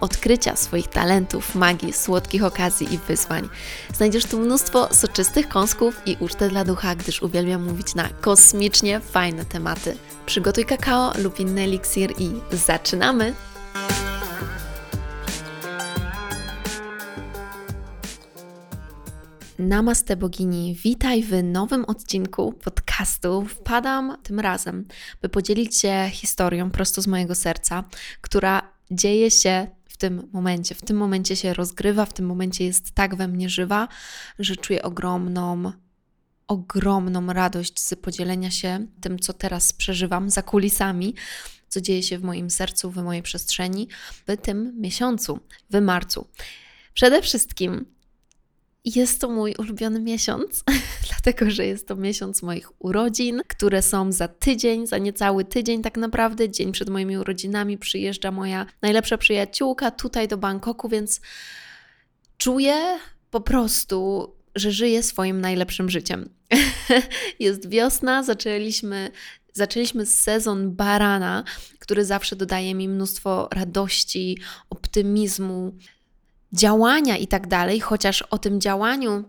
odkrycia swoich talentów, magii, słodkich okazji i wyzwań. Znajdziesz tu mnóstwo soczystych kąsków i ucztę dla ducha, gdyż uwielbiam mówić na kosmicznie fajne tematy. Przygotuj kakao lub inny eliksir i zaczynamy! Namaste bogini, witaj w nowym odcinku podcastu. Wpadam tym razem, by podzielić się historią prosto z mojego serca, która dzieje się w tym momencie. W tym momencie się rozgrywa, w tym momencie jest tak we mnie żywa, że czuję ogromną, ogromną radość z podzielenia się tym, co teraz przeżywam za kulisami, co dzieje się w moim sercu, w mojej przestrzeni, w tym miesiącu, w marcu. Przede wszystkim jest to mój ulubiony miesiąc, dlatego że jest to miesiąc moich urodzin, które są za tydzień, za niecały tydzień tak naprawdę. Dzień przed moimi urodzinami przyjeżdża moja najlepsza przyjaciółka tutaj do Bangkoku, więc czuję po prostu, że żyję swoim najlepszym życiem. jest wiosna, zaczęliśmy zaczęliśmy sezon barana, który zawsze dodaje mi mnóstwo radości, optymizmu, działania i tak dalej, chociaż o tym działaniu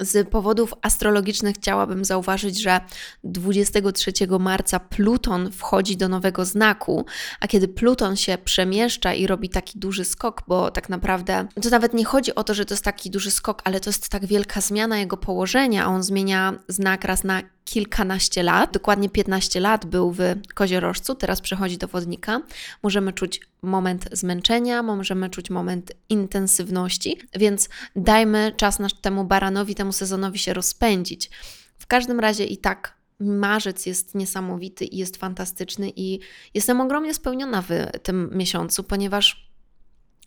z powodów astrologicznych chciałabym zauważyć, że 23 marca Pluton wchodzi do nowego znaku, a kiedy Pluton się przemieszcza i robi taki duży skok, bo tak naprawdę to nawet nie chodzi o to, że to jest taki duży skok, ale to jest tak wielka zmiana jego położenia, a on zmienia znak raz na kilkanaście lat, dokładnie 15 lat był w koziorożcu, teraz przechodzi do wodnika. Możemy czuć moment zmęczenia, możemy czuć moment intensywności, więc dajmy czas temu baranowi, temu sezonowi się rozpędzić. W każdym razie i tak marzec jest niesamowity i jest fantastyczny i jestem ogromnie spełniona w tym miesiącu, ponieważ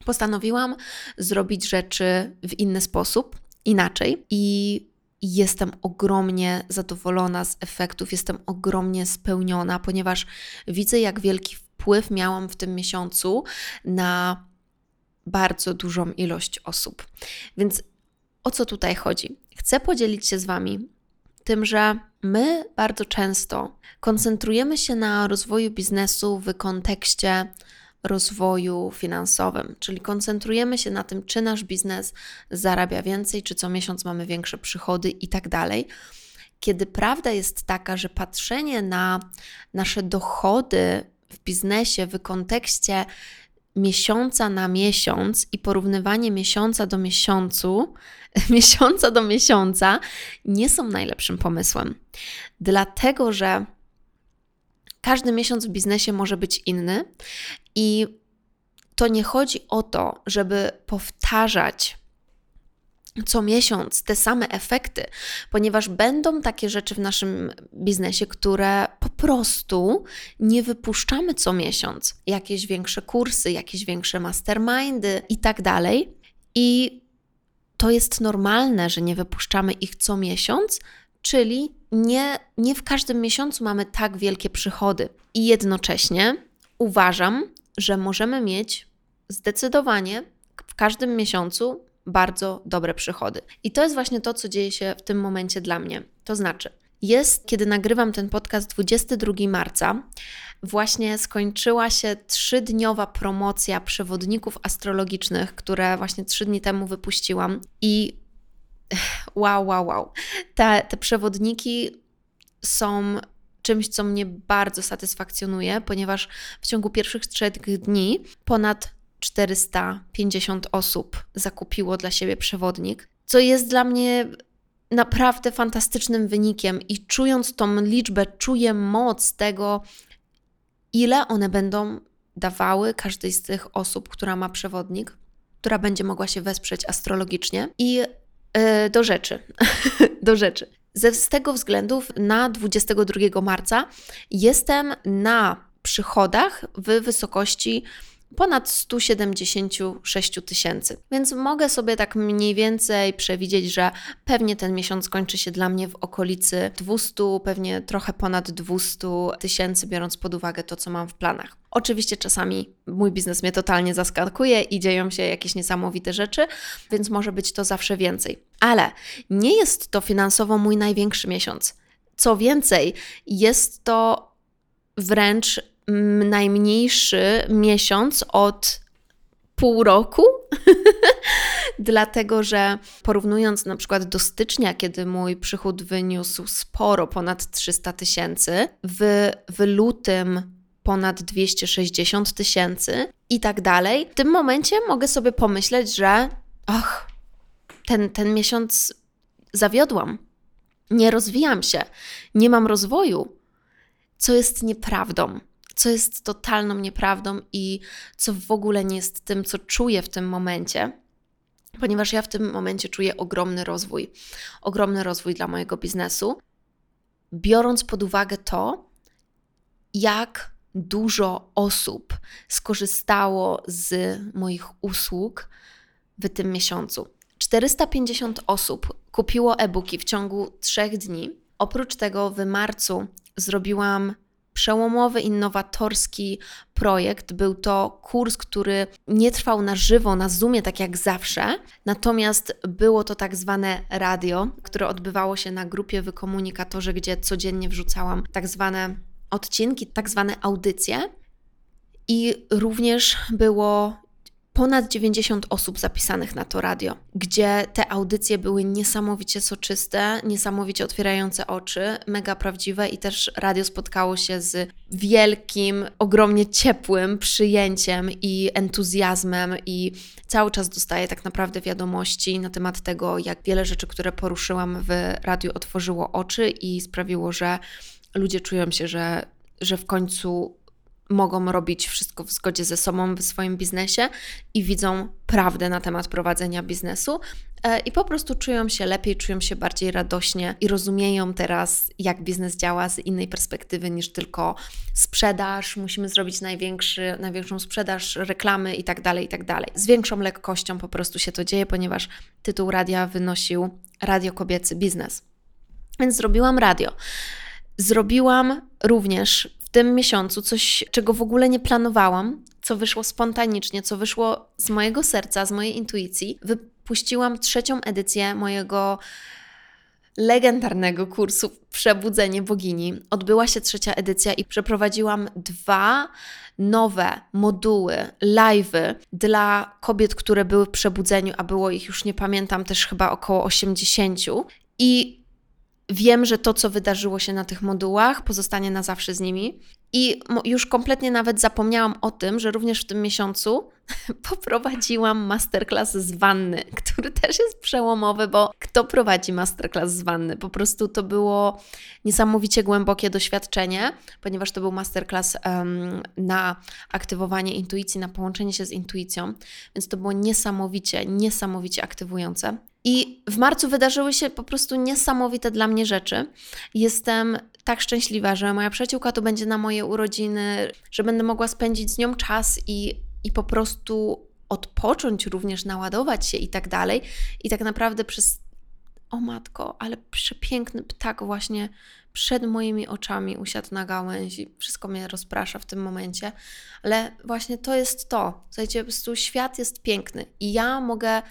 postanowiłam zrobić rzeczy w inny sposób, inaczej i jestem ogromnie zadowolona z efektów, jestem ogromnie spełniona, ponieważ widzę, jak wielki wpływ miałam w tym miesiącu na bardzo dużą ilość osób. Więc o co tutaj chodzi? Chcę podzielić się z Wami tym, że my bardzo często koncentrujemy się na rozwoju biznesu w kontekście rozwoju finansowym, czyli koncentrujemy się na tym, czy nasz biznes zarabia więcej, czy co miesiąc mamy większe przychody i tak dalej. Kiedy prawda jest taka, że patrzenie na nasze dochody w biznesie w kontekście miesiąca na miesiąc i porównywanie miesiąca do miesiącu, miesiąca do miesiąca nie są najlepszym pomysłem. Dlatego, że każdy miesiąc w biznesie może być inny i to nie chodzi o to, żeby powtarzać co miesiąc te same efekty, ponieważ będą takie rzeczy w naszym biznesie, które po prostu nie wypuszczamy co miesiąc. Jakieś większe kursy, jakieś większe mastermindy i tak dalej. I to jest normalne, że nie wypuszczamy ich co miesiąc, czyli nie, nie w każdym miesiącu mamy tak wielkie przychody. I jednocześnie uważam, że możemy mieć zdecydowanie w każdym miesiącu bardzo dobre przychody. I to jest właśnie to, co dzieje się w tym momencie dla mnie. To znaczy, jest, kiedy nagrywam ten podcast 22 marca, właśnie skończyła się trzydniowa promocja przewodników astrologicznych, które właśnie trzy dni temu wypuściłam. I wow, wow, wow. Te, te przewodniki są czymś, co mnie bardzo satysfakcjonuje, ponieważ w ciągu pierwszych trzech dni ponad 450 osób zakupiło dla siebie przewodnik, co jest dla mnie naprawdę fantastycznym wynikiem i czując tą liczbę, czuję moc tego, ile one będą dawały każdej z tych osób, która ma przewodnik, która będzie mogła się wesprzeć astrologicznie. I do rzeczy, do rzeczy. Ze, z tego względu na 22 marca jestem na przychodach w wysokości ponad 176 tysięcy. Więc mogę sobie tak mniej więcej przewidzieć, że pewnie ten miesiąc kończy się dla mnie w okolicy 200, pewnie trochę ponad 200 tysięcy, biorąc pod uwagę to, co mam w planach. Oczywiście czasami mój biznes mnie totalnie zaskakuje i dzieją się jakieś niesamowite rzeczy, więc może być to zawsze więcej. Ale nie jest to finansowo mój największy miesiąc. Co więcej, jest to wręcz najmniejszy miesiąc od pół roku, dlatego że porównując na przykład do stycznia, kiedy mój przychód wyniósł sporo ponad 300 tysięcy, w, w lutym ponad 260 tysięcy i tak dalej, w tym momencie mogę sobie pomyśleć, że ach, ten, ten miesiąc zawiodłam, nie rozwijam się, nie mam rozwoju, co jest nieprawdą co jest totalną nieprawdą i co w ogóle nie jest tym, co czuję w tym momencie, ponieważ ja w tym momencie czuję ogromny rozwój, ogromny rozwój dla mojego biznesu, biorąc pod uwagę to, jak dużo osób skorzystało z moich usług w tym miesiącu. 450 osób kupiło e-booki w ciągu trzech dni. Oprócz tego w marcu zrobiłam przełomowy, innowatorski projekt. Był to kurs, który nie trwał na żywo, na Zoomie, tak jak zawsze, natomiast było to tak zwane radio, które odbywało się na grupie Wykomunikatorze, gdzie codziennie wrzucałam tak zwane odcinki, tak zwane audycje. I również było ponad 90 osób zapisanych na to radio, gdzie te audycje były niesamowicie soczyste, niesamowicie otwierające oczy, mega prawdziwe i też radio spotkało się z wielkim, ogromnie ciepłym przyjęciem i entuzjazmem i cały czas dostaję tak naprawdę wiadomości na temat tego, jak wiele rzeczy, które poruszyłam w radiu otworzyło oczy i sprawiło, że ludzie czują się, że, że w końcu mogą robić wszystko w zgodzie ze sobą w swoim biznesie i widzą prawdę na temat prowadzenia biznesu e, i po prostu czują się lepiej, czują się bardziej radośnie i rozumieją teraz, jak biznes działa z innej perspektywy niż tylko sprzedaż, musimy zrobić największy, największą sprzedaż, reklamy i tak dalej, i tak. Z większą lekkością po prostu się to dzieje, ponieważ tytuł radia wynosił Radio Kobiecy Biznes. Więc zrobiłam radio. Zrobiłam również tym miesiącu coś, czego w ogóle nie planowałam, co wyszło spontanicznie, co wyszło z mojego serca, z mojej intuicji. Wypuściłam trzecią edycję mojego legendarnego kursu Przebudzenie Bogini. Odbyła się trzecia edycja i przeprowadziłam dwa nowe moduły, live'y dla kobiet, które były w przebudzeniu, a było ich już nie pamiętam, też chyba około 80. I Wiem, że to, co wydarzyło się na tych modułach, pozostanie na zawsze z nimi. I już kompletnie nawet zapomniałam o tym, że również w tym miesiącu poprowadziłam masterclass z wanny, który też jest przełomowy, bo kto prowadzi masterclass z wanny? Po prostu to było niesamowicie głębokie doświadczenie, ponieważ to był masterclass um, na aktywowanie intuicji, na połączenie się z intuicją, więc to było niesamowicie, niesamowicie aktywujące. I w marcu wydarzyły się po prostu niesamowite dla mnie rzeczy. Jestem tak szczęśliwa, że moja przyjaciółka tu będzie na moje urodziny, że będę mogła spędzić z nią czas i, i po prostu odpocząć, również naładować się i tak dalej. I tak naprawdę przez. O matko, ale przepiękny ptak właśnie przed moimi oczami usiadł na gałęzi. Wszystko mnie rozprasza w tym momencie, ale właśnie to jest to. Słuchajcie, po prostu świat jest piękny i ja mogę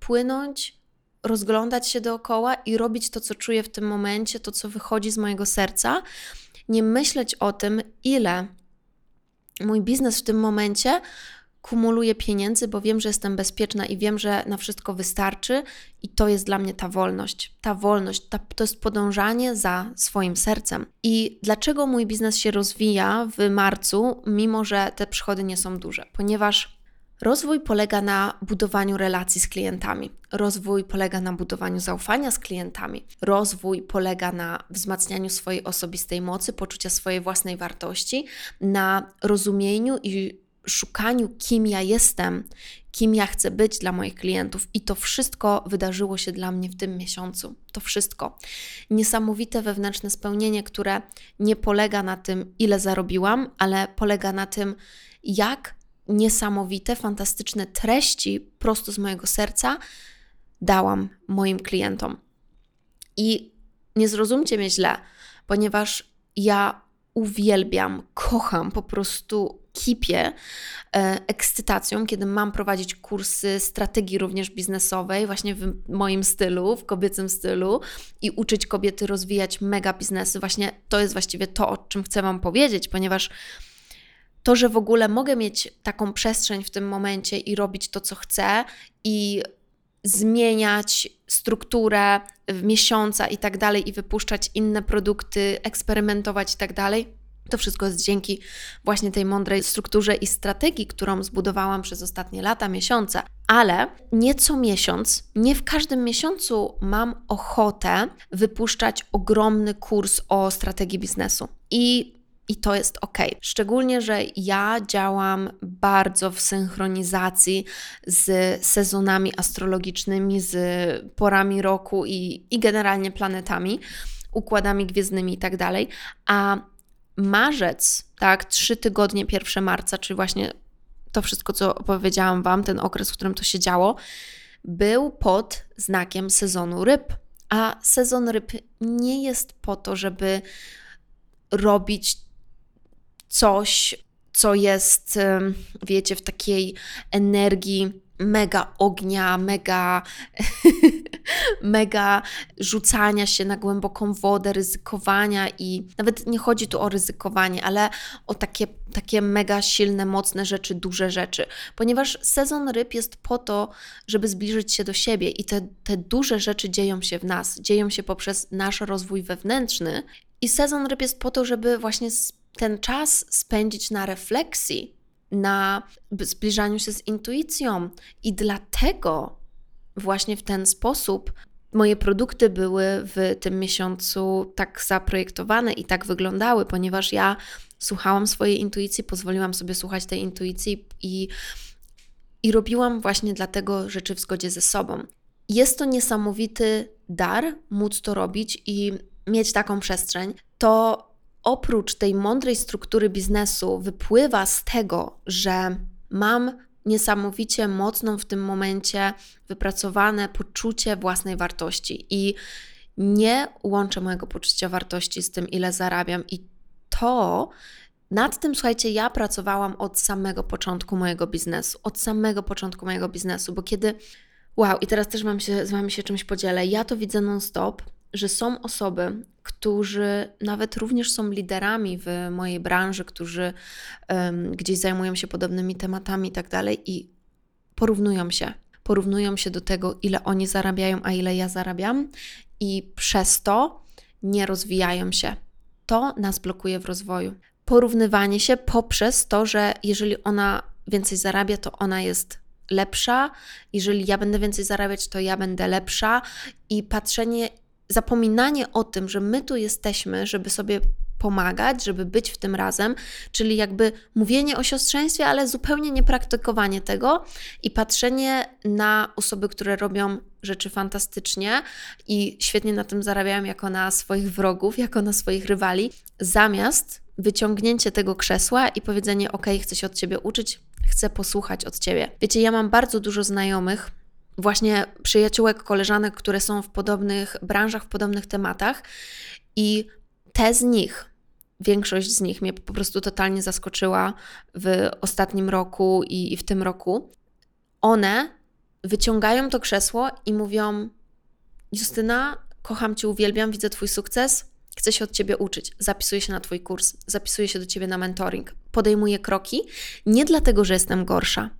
płynąć, rozglądać się dookoła i robić to, co czuję w tym momencie, to, co wychodzi z mojego serca, nie myśleć o tym, ile mój biznes w tym momencie kumuluje pieniędzy, bo wiem, że jestem bezpieczna i wiem, że na wszystko wystarczy, i to jest dla mnie ta wolność. Ta wolność ta, to jest podążanie za swoim sercem. I dlaczego mój biznes się rozwija w marcu, mimo że te przychody nie są duże? Ponieważ Rozwój polega na budowaniu relacji z klientami. Rozwój polega na budowaniu zaufania z klientami. Rozwój polega na wzmacnianiu swojej osobistej mocy, poczucia swojej własnej wartości, na rozumieniu i szukaniu, kim ja jestem, kim ja chcę być dla moich klientów. I to wszystko wydarzyło się dla mnie w tym miesiącu. To wszystko. Niesamowite wewnętrzne spełnienie, które nie polega na tym, ile zarobiłam, ale polega na tym, jak niesamowite, fantastyczne treści prosto z mojego serca dałam moim klientom. I nie zrozumcie mnie źle, ponieważ ja uwielbiam, kocham, po prostu kipię e, ekscytacją, kiedy mam prowadzić kursy strategii również biznesowej, właśnie w moim stylu, w kobiecym stylu i uczyć kobiety rozwijać mega biznesy. Właśnie to jest właściwie to, o czym chcę Wam powiedzieć, ponieważ to, że w ogóle mogę mieć taką przestrzeń w tym momencie i robić to, co chcę i zmieniać strukturę miesiąca i tak dalej, i wypuszczać inne produkty, eksperymentować i tak dalej. To wszystko jest dzięki właśnie tej mądrej strukturze i strategii, którą zbudowałam przez ostatnie lata, miesiące. Ale nie co miesiąc, nie w każdym miesiącu mam ochotę wypuszczać ogromny kurs o strategii biznesu. I i to jest ok. Szczególnie, że ja działam bardzo w synchronizacji z sezonami astrologicznymi, z porami roku i, i generalnie planetami, układami gwiezdnymi i tak dalej. A marzec, tak, trzy tygodnie, 1 marca, czyli właśnie to wszystko, co opowiedziałam Wam, ten okres, w którym to się działo, był pod znakiem sezonu ryb. A sezon ryb nie jest po to, żeby robić coś, co jest, wiecie, w takiej energii mega ognia, mega, mega rzucania się na głęboką wodę, ryzykowania i nawet nie chodzi tu o ryzykowanie, ale o takie, takie mega silne, mocne rzeczy, duże rzeczy, ponieważ sezon ryb jest po to, żeby zbliżyć się do siebie i te, te duże rzeczy dzieją się w nas, dzieją się poprzez nasz rozwój wewnętrzny i sezon ryb jest po to, żeby właśnie ten czas spędzić na refleksji, na zbliżaniu się z intuicją. I dlatego właśnie w ten sposób moje produkty były w tym miesiącu tak zaprojektowane i tak wyglądały, ponieważ ja słuchałam swojej intuicji, pozwoliłam sobie słuchać tej intuicji i, i robiłam właśnie dlatego rzeczy w zgodzie ze sobą. Jest to niesamowity dar móc to robić i mieć taką przestrzeń. To oprócz tej mądrej struktury biznesu wypływa z tego, że mam niesamowicie mocną w tym momencie wypracowane poczucie własnej wartości i nie łączę mojego poczucia wartości z tym, ile zarabiam, i to nad tym, słuchajcie, ja pracowałam od samego początku mojego biznesu. Od samego początku mojego biznesu, bo kiedy. Wow, i teraz też mam się, z Wami się czymś podzielę. Ja to widzę non-stop, że są osoby, którzy nawet również są liderami w mojej branży, którzy um, gdzieś zajmują się podobnymi tematami i tak dalej, i porównują się. Porównują się do tego, ile oni zarabiają, a ile ja zarabiam, i przez to nie rozwijają się. To nas blokuje w rozwoju. Porównywanie się poprzez to, że jeżeli ona więcej zarabia, to ona jest lepsza, jeżeli ja będę więcej zarabiać, to ja będę lepsza, i patrzenie zapominanie o tym, że my tu jesteśmy, żeby sobie pomagać, żeby być w tym razem, czyli jakby mówienie o siostrzeństwie, ale zupełnie nie praktykowanie tego i patrzenie na osoby, które robią rzeczy fantastycznie i świetnie na tym zarabiają, jako na swoich wrogów, jako na swoich rywali, zamiast wyciągnięcie tego krzesła i powiedzenie: OK, chcę się od ciebie uczyć, chcę posłuchać od ciebie. Wiecie, ja mam bardzo dużo znajomych, właśnie przyjaciółek, koleżanek, które są w podobnych branżach, w podobnych tematach i te z nich, większość z nich mnie po prostu totalnie zaskoczyła w ostatnim roku i, i w tym roku. One wyciągają to krzesło i mówią: Justyna, kocham Cię, uwielbiam, widzę Twój sukces, chcę się od Ciebie uczyć. Zapisuję się na Twój kurs, zapisuję się do Ciebie na mentoring, podejmuję kroki, nie dlatego, że jestem gorsza,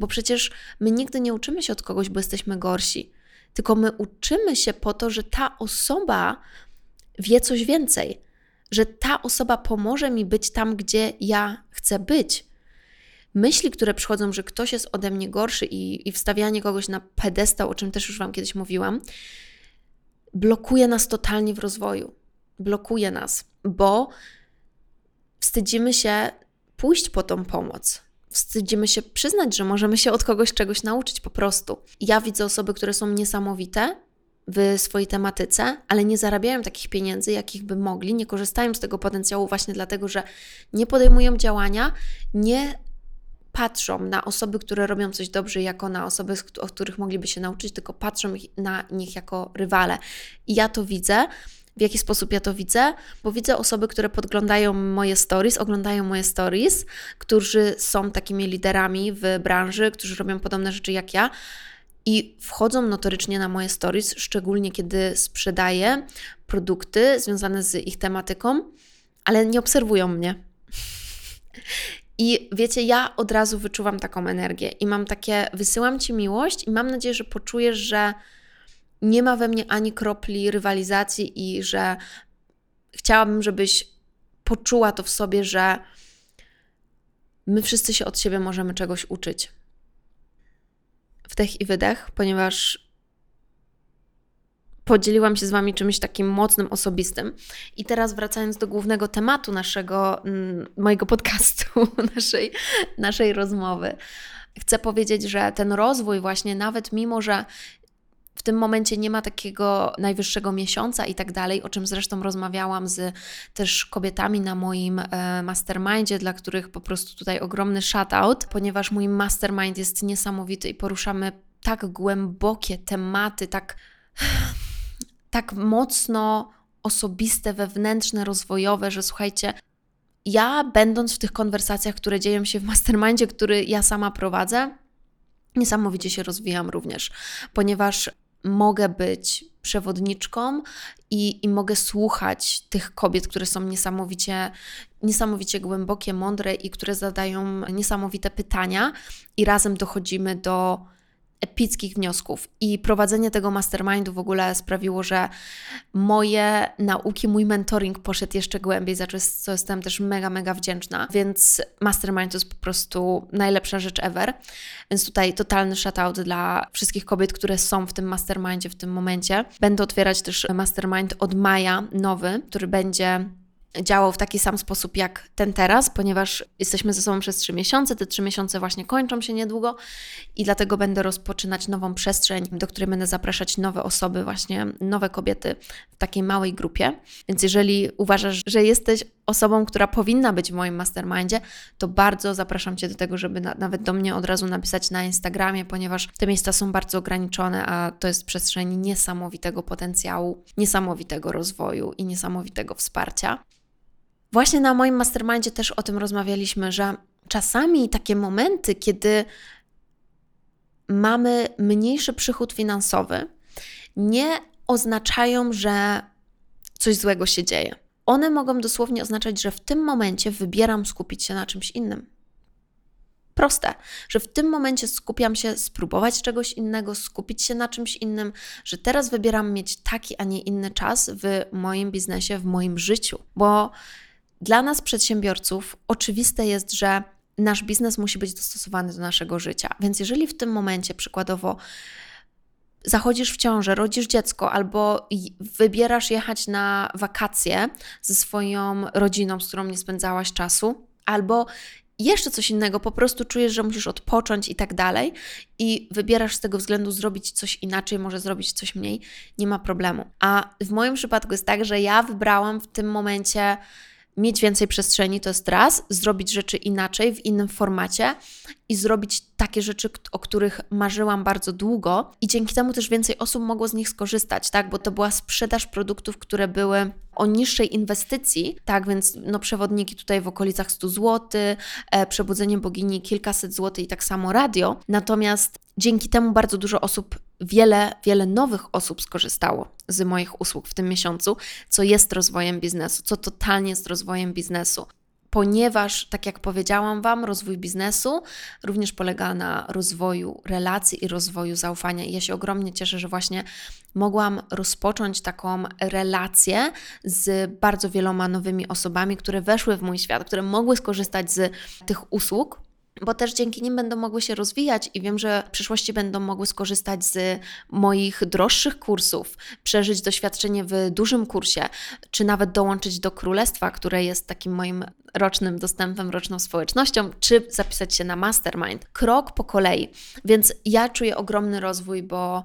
bo przecież my nigdy nie uczymy się od kogoś, bo jesteśmy gorsi, tylko my uczymy się po to, że ta osoba wie coś więcej, że ta osoba pomoże mi być tam, gdzie ja chcę być. Myśli, które przychodzą, że ktoś jest ode mnie gorszy i, i wstawianie kogoś na pedestał, o czym też już Wam kiedyś mówiłam, blokuje nas totalnie w rozwoju. Blokuje nas, bo wstydzimy się pójść po tą pomoc wstydzimy się przyznać, że możemy się od kogoś czegoś nauczyć po prostu. Ja widzę osoby, które są niesamowite w swojej tematyce, ale nie zarabiają takich pieniędzy, jakich by mogli, nie korzystają z tego potencjału właśnie dlatego, że nie podejmują działania, nie patrzą na osoby, które robią coś dobrze, jako na osoby, od których mogliby się nauczyć, tylko patrzą na nich jako rywale. I ja to widzę. W jaki sposób ja to widzę? Bo widzę osoby, które podglądają moje stories, oglądają moje stories, którzy są takimi liderami w branży, którzy robią podobne rzeczy jak ja i wchodzą notorycznie na moje stories, szczególnie kiedy sprzedaję produkty związane z ich tematyką, ale nie obserwują mnie. I wiecie, ja od razu wyczuwam taką energię i mam takie, wysyłam ci miłość i mam nadzieję, że poczujesz, że nie ma we mnie ani kropli rywalizacji i że chciałabym, żebyś poczuła to w sobie, że my wszyscy się od siebie możemy czegoś uczyć. Wdech i wydech, ponieważ podzieliłam się z Wami czymś takim mocnym, osobistym. I teraz wracając do głównego tematu naszego, mm, mojego podcastu, naszej, naszej rozmowy, chcę powiedzieć, że ten rozwój właśnie, nawet mimo, że w tym momencie nie ma takiego najwyższego miesiąca i tak dalej, o czym zresztą rozmawiałam z też kobietami na moim e, mastermindzie, dla których po prostu tutaj ogromny shoutout, ponieważ mój mastermind jest niesamowity i poruszamy tak głębokie tematy, tak tak mocno osobiste, wewnętrzne, rozwojowe, że słuchajcie, ja będąc w tych konwersacjach, które dzieją się w mastermindzie, który ja sama prowadzę, niesamowicie się rozwijam również, ponieważ mogę być przewodniczką i, i mogę słuchać tych kobiet, które są niesamowicie, niesamowicie głębokie, mądre i które zadają niesamowite pytania, i razem dochodzimy do epickich wniosków. I prowadzenie tego mastermindu w ogóle sprawiło, że moje nauki, mój mentoring poszedł jeszcze głębiej, za co jestem też mega, mega wdzięczna. Więc mastermind to jest po prostu najlepsza rzecz ever. Więc tutaj totalny shoutout dla wszystkich kobiet, które są w tym mastermindzie w tym momencie. Będę otwierać też mastermind od maja nowy, który będzie działał w taki sam sposób jak ten teraz, ponieważ jesteśmy ze sobą przez trzy miesiące. Te trzy miesiące właśnie kończą się niedługo i dlatego będę rozpoczynać nową przestrzeń, do której będę zapraszać nowe osoby, właśnie nowe kobiety w takiej małej grupie. Więc jeżeli uważasz, że jesteś osobą, która powinna być w moim mastermindzie, to bardzo zapraszam Cię do tego, żeby na, nawet do mnie od razu napisać na Instagramie, ponieważ te miejsca są bardzo ograniczone, a to jest przestrzeń niesamowitego potencjału, niesamowitego rozwoju i niesamowitego wsparcia. Właśnie na moim mastermindzie też o tym rozmawialiśmy, że czasami takie momenty, kiedy mamy mniejszy przychód finansowy, nie oznaczają, że coś złego się dzieje. One mogą dosłownie oznaczać, że w tym momencie wybieram skupić się na czymś innym. Proste, że w tym momencie skupiam się spróbować czegoś innego, skupić się na czymś innym, że teraz wybieram mieć taki, a nie inny czas w moim biznesie, w moim życiu, bo dla nas, przedsiębiorców, oczywiste jest, że nasz biznes musi być dostosowany do naszego życia. Więc jeżeli w tym momencie przykładowo zachodzisz w ciążę, rodzisz dziecko albo wybierasz jechać na wakacje ze swoją rodziną, z którą nie spędzałaś czasu, albo jeszcze coś innego, po prostu czujesz, że musisz odpocząć i tak dalej, i wybierasz z tego względu zrobić coś inaczej, może zrobić coś mniej, nie ma problemu. A w moim przypadku jest tak, że ja wybrałam w tym momencie mieć więcej przestrzeni to jest raz, zrobić rzeczy inaczej, w innym formacie i zrobić takie rzeczy, o których marzyłam bardzo długo i dzięki temu też więcej osób mogło z nich skorzystać, tak, bo to była sprzedaż produktów, które były o niższej inwestycji, tak, więc no przewodniki tutaj w okolicach 100 zł, e, przebudzenie bogini kilkaset złotych i tak samo radio, natomiast dzięki temu bardzo dużo osób wiele, wiele nowych osób skorzystało z moich usług w tym miesiącu, co jest rozwojem biznesu, co totalnie jest rozwojem biznesu. Ponieważ, tak jak powiedziałam Wam, rozwój biznesu również polega na rozwoju relacji i rozwoju zaufania. I ja się ogromnie cieszę, że właśnie mogłam rozpocząć taką relację z bardzo wieloma nowymi osobami, które weszły w mój świat, które mogły skorzystać z tych usług, bo też dzięki nim będą mogły się rozwijać i wiem, że w przyszłości będą mogły skorzystać z moich droższych kursów, przeżyć doświadczenie w dużym kursie, czy nawet dołączyć do królestwa, które jest takim moim rocznym dostępem, roczną społecznością, czy zapisać się na mastermind. Krok po kolei. Więc ja czuję ogromny rozwój, bo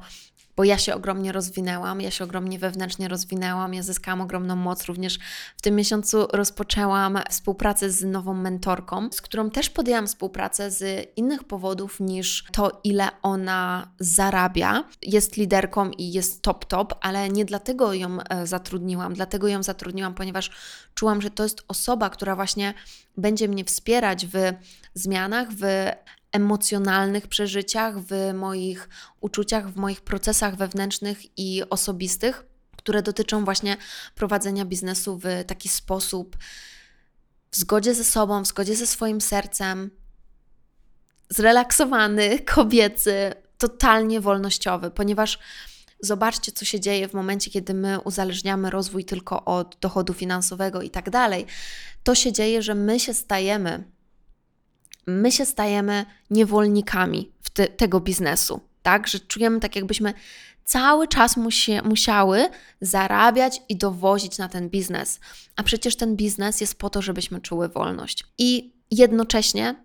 bo ja się ogromnie rozwinęłam, ja się ogromnie wewnętrznie rozwinęłam, ja zyskałam ogromną moc. Również w tym miesiącu rozpoczęłam współpracę z nową mentorką, z którą też podjęłam współpracę z innych powodów niż to, ile ona zarabia. Jest liderką i jest top, top, ale nie dlatego ją e, zatrudniłam, dlatego ją zatrudniłam, ponieważ czułam, że to jest osoba, która właśnie będzie mnie wspierać w zmianach, w emocjonalnych przeżyciach, w moich uczuciach, w moich procesach wewnętrznych i osobistych, które dotyczą właśnie prowadzenia biznesu w taki sposób, w zgodzie ze sobą, w zgodzie ze swoim sercem, zrelaksowany, kobiecy, totalnie wolnościowy, ponieważ zobaczcie, co się dzieje w momencie, kiedy my uzależniamy rozwój tylko od dochodu finansowego i tak dalej. To się dzieje, że my się stajemy my się stajemy niewolnikami te, tego biznesu, tak? Że czujemy tak, jakbyśmy cały czas musie, musiały zarabiać i dowozić na ten biznes. A przecież ten biznes jest po to, żebyśmy czuły wolność. I jednocześnie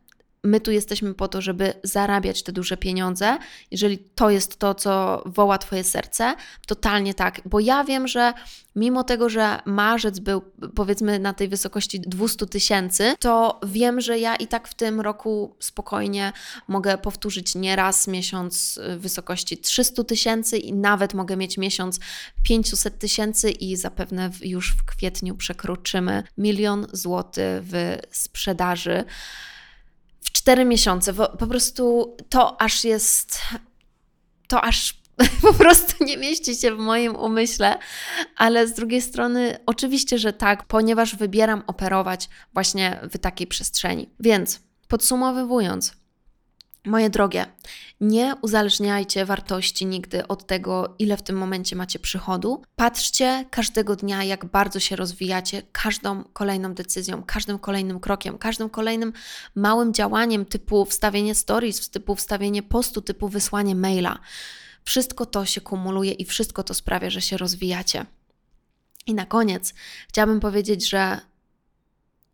my tu jesteśmy po to, żeby zarabiać te duże pieniądze. Jeżeli to jest to, co woła Twoje serce, totalnie tak. Bo ja wiem, że mimo tego, że marzec był powiedzmy na tej wysokości 200 tysięcy, to wiem, że ja i tak w tym roku spokojnie mogę powtórzyć nieraz miesiąc w wysokości 300 tysięcy i nawet mogę mieć miesiąc 500 tysięcy i zapewne już w kwietniu przekroczymy milion złotych w sprzedaży cztery miesiące. Po prostu to aż jest. To aż po prostu nie mieści się w moim umyśle, ale z drugiej strony, oczywiście, że tak, ponieważ wybieram operować właśnie w takiej przestrzeni. Więc podsumowując, Moje drogie, nie uzależniajcie wartości nigdy od tego, ile w tym momencie macie przychodu. Patrzcie każdego dnia, jak bardzo się rozwijacie, każdą kolejną decyzją, każdym kolejnym krokiem, każdym kolejnym małym działaniem, typu wstawienie stories, typu wstawienie postu, typu wysłanie maila. Wszystko to się kumuluje i wszystko to sprawia, że się rozwijacie. I na koniec chciałabym powiedzieć, że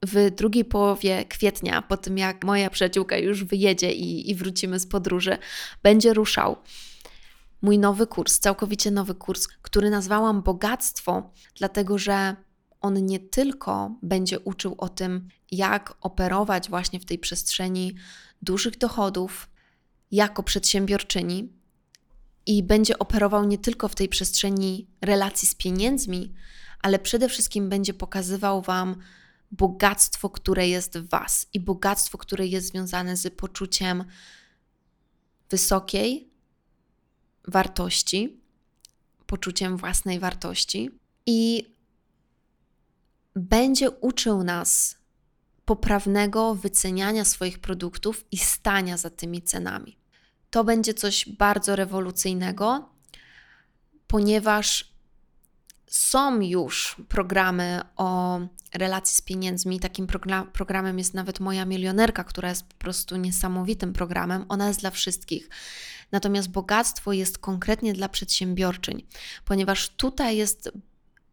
w drugiej połowie kwietnia, po tym jak moja przyjaciółka już wyjedzie i, i wrócimy z podróży, będzie ruszał mój nowy kurs, całkowicie nowy kurs, który nazwałam Bogactwo, dlatego że on nie tylko będzie uczył o tym, jak operować właśnie w tej przestrzeni dużych dochodów jako przedsiębiorczyni i będzie operował nie tylko w tej przestrzeni relacji z pieniędzmi, ale przede wszystkim będzie pokazywał Wam, bogactwo, które jest w Was i bogactwo, które jest związane z poczuciem wysokiej wartości, poczuciem własnej wartości i będzie uczył nas poprawnego wyceniania swoich produktów i stania za tymi cenami. To będzie coś bardzo rewolucyjnego, ponieważ są już programy o relacji z pieniędzmi. Takim programem jest nawet Moja Milionerka, która jest po prostu niesamowitym programem. Ona jest dla wszystkich. Natomiast bogactwo jest konkretnie dla przedsiębiorczyń, ponieważ tutaj jest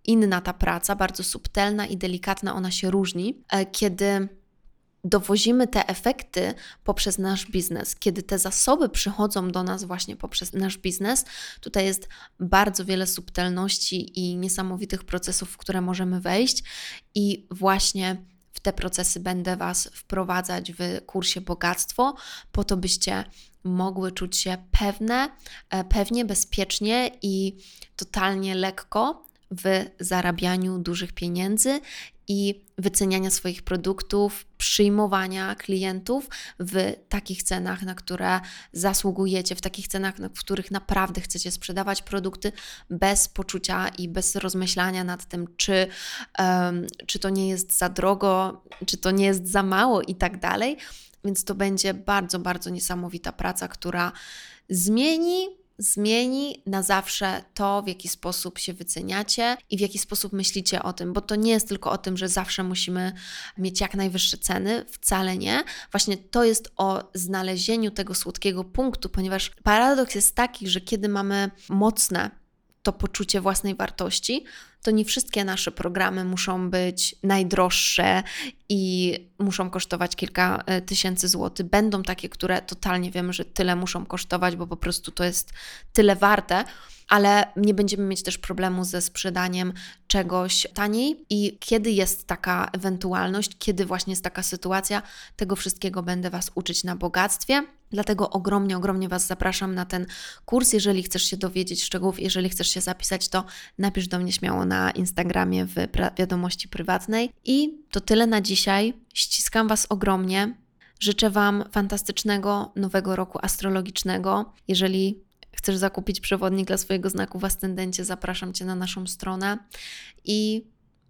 inna ta praca, bardzo subtelna i delikatna, ona się różni, e, kiedy dowozimy te efekty poprzez nasz biznes. Kiedy te zasoby przychodzą do nas właśnie poprzez nasz biznes, tutaj jest bardzo wiele subtelności i niesamowitych procesów, w które możemy wejść, i właśnie w te procesy będę Was wprowadzać w kursie Bogactwo, po to byście mogły czuć się pewne, e, pewnie, bezpiecznie i totalnie lekko w zarabianiu dużych pieniędzy i wyceniania swoich produktów, przyjmowania klientów w takich cenach, na które zasługujecie, w takich cenach, w których naprawdę chcecie sprzedawać produkty bez poczucia i bez rozmyślania nad tym, czy, um, czy to nie jest za drogo, czy to nie jest za mało i tak dalej. Więc to będzie bardzo, bardzo niesamowita praca, która zmieni zmieni na zawsze to, w jaki sposób się wyceniacie i w jaki sposób myślicie o tym, bo to nie jest tylko o tym, że zawsze musimy mieć jak najwyższe ceny, wcale nie. Właśnie to jest o znalezieniu tego słodkiego punktu, ponieważ paradoks jest taki, że kiedy mamy mocne to poczucie własnej wartości, to nie wszystkie nasze programy muszą być najdroższe i muszą kosztować kilka e, tysięcy złotych. Będą takie, które totalnie wiemy, że tyle muszą kosztować, bo po prostu to jest tyle warte ale nie będziemy mieć też problemu ze sprzedaniem czegoś taniej. I kiedy jest taka ewentualność, kiedy właśnie jest taka sytuacja, tego wszystkiego będę Was uczyć na bogactwie. Dlatego ogromnie, ogromnie Was zapraszam na ten kurs. Jeżeli chcesz się dowiedzieć szczegółów, jeżeli chcesz się zapisać, to napisz do mnie śmiało na Instagramie w wiadomości prywatnej. I to tyle na dzisiaj. Ściskam Was ogromnie. Życzę Wam fantastycznego nowego roku astrologicznego. Jeżeli chcesz zakupić przewodnik dla swojego znaku w ascendencie, zapraszam Cię na naszą stronę i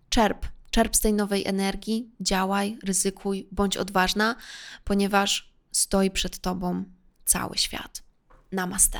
czerp. Czerp z tej nowej energii, działaj, ryzykuj, bądź odważna, ponieważ stoi przed Tobą cały świat. Namaste.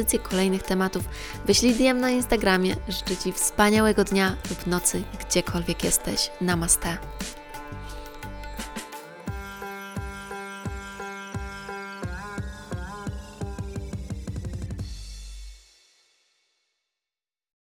propozycje kolejnych tematów, wyślij DM na Instagramie. Życzę Ci wspaniałego dnia lub nocy, gdziekolwiek jesteś. Namaste.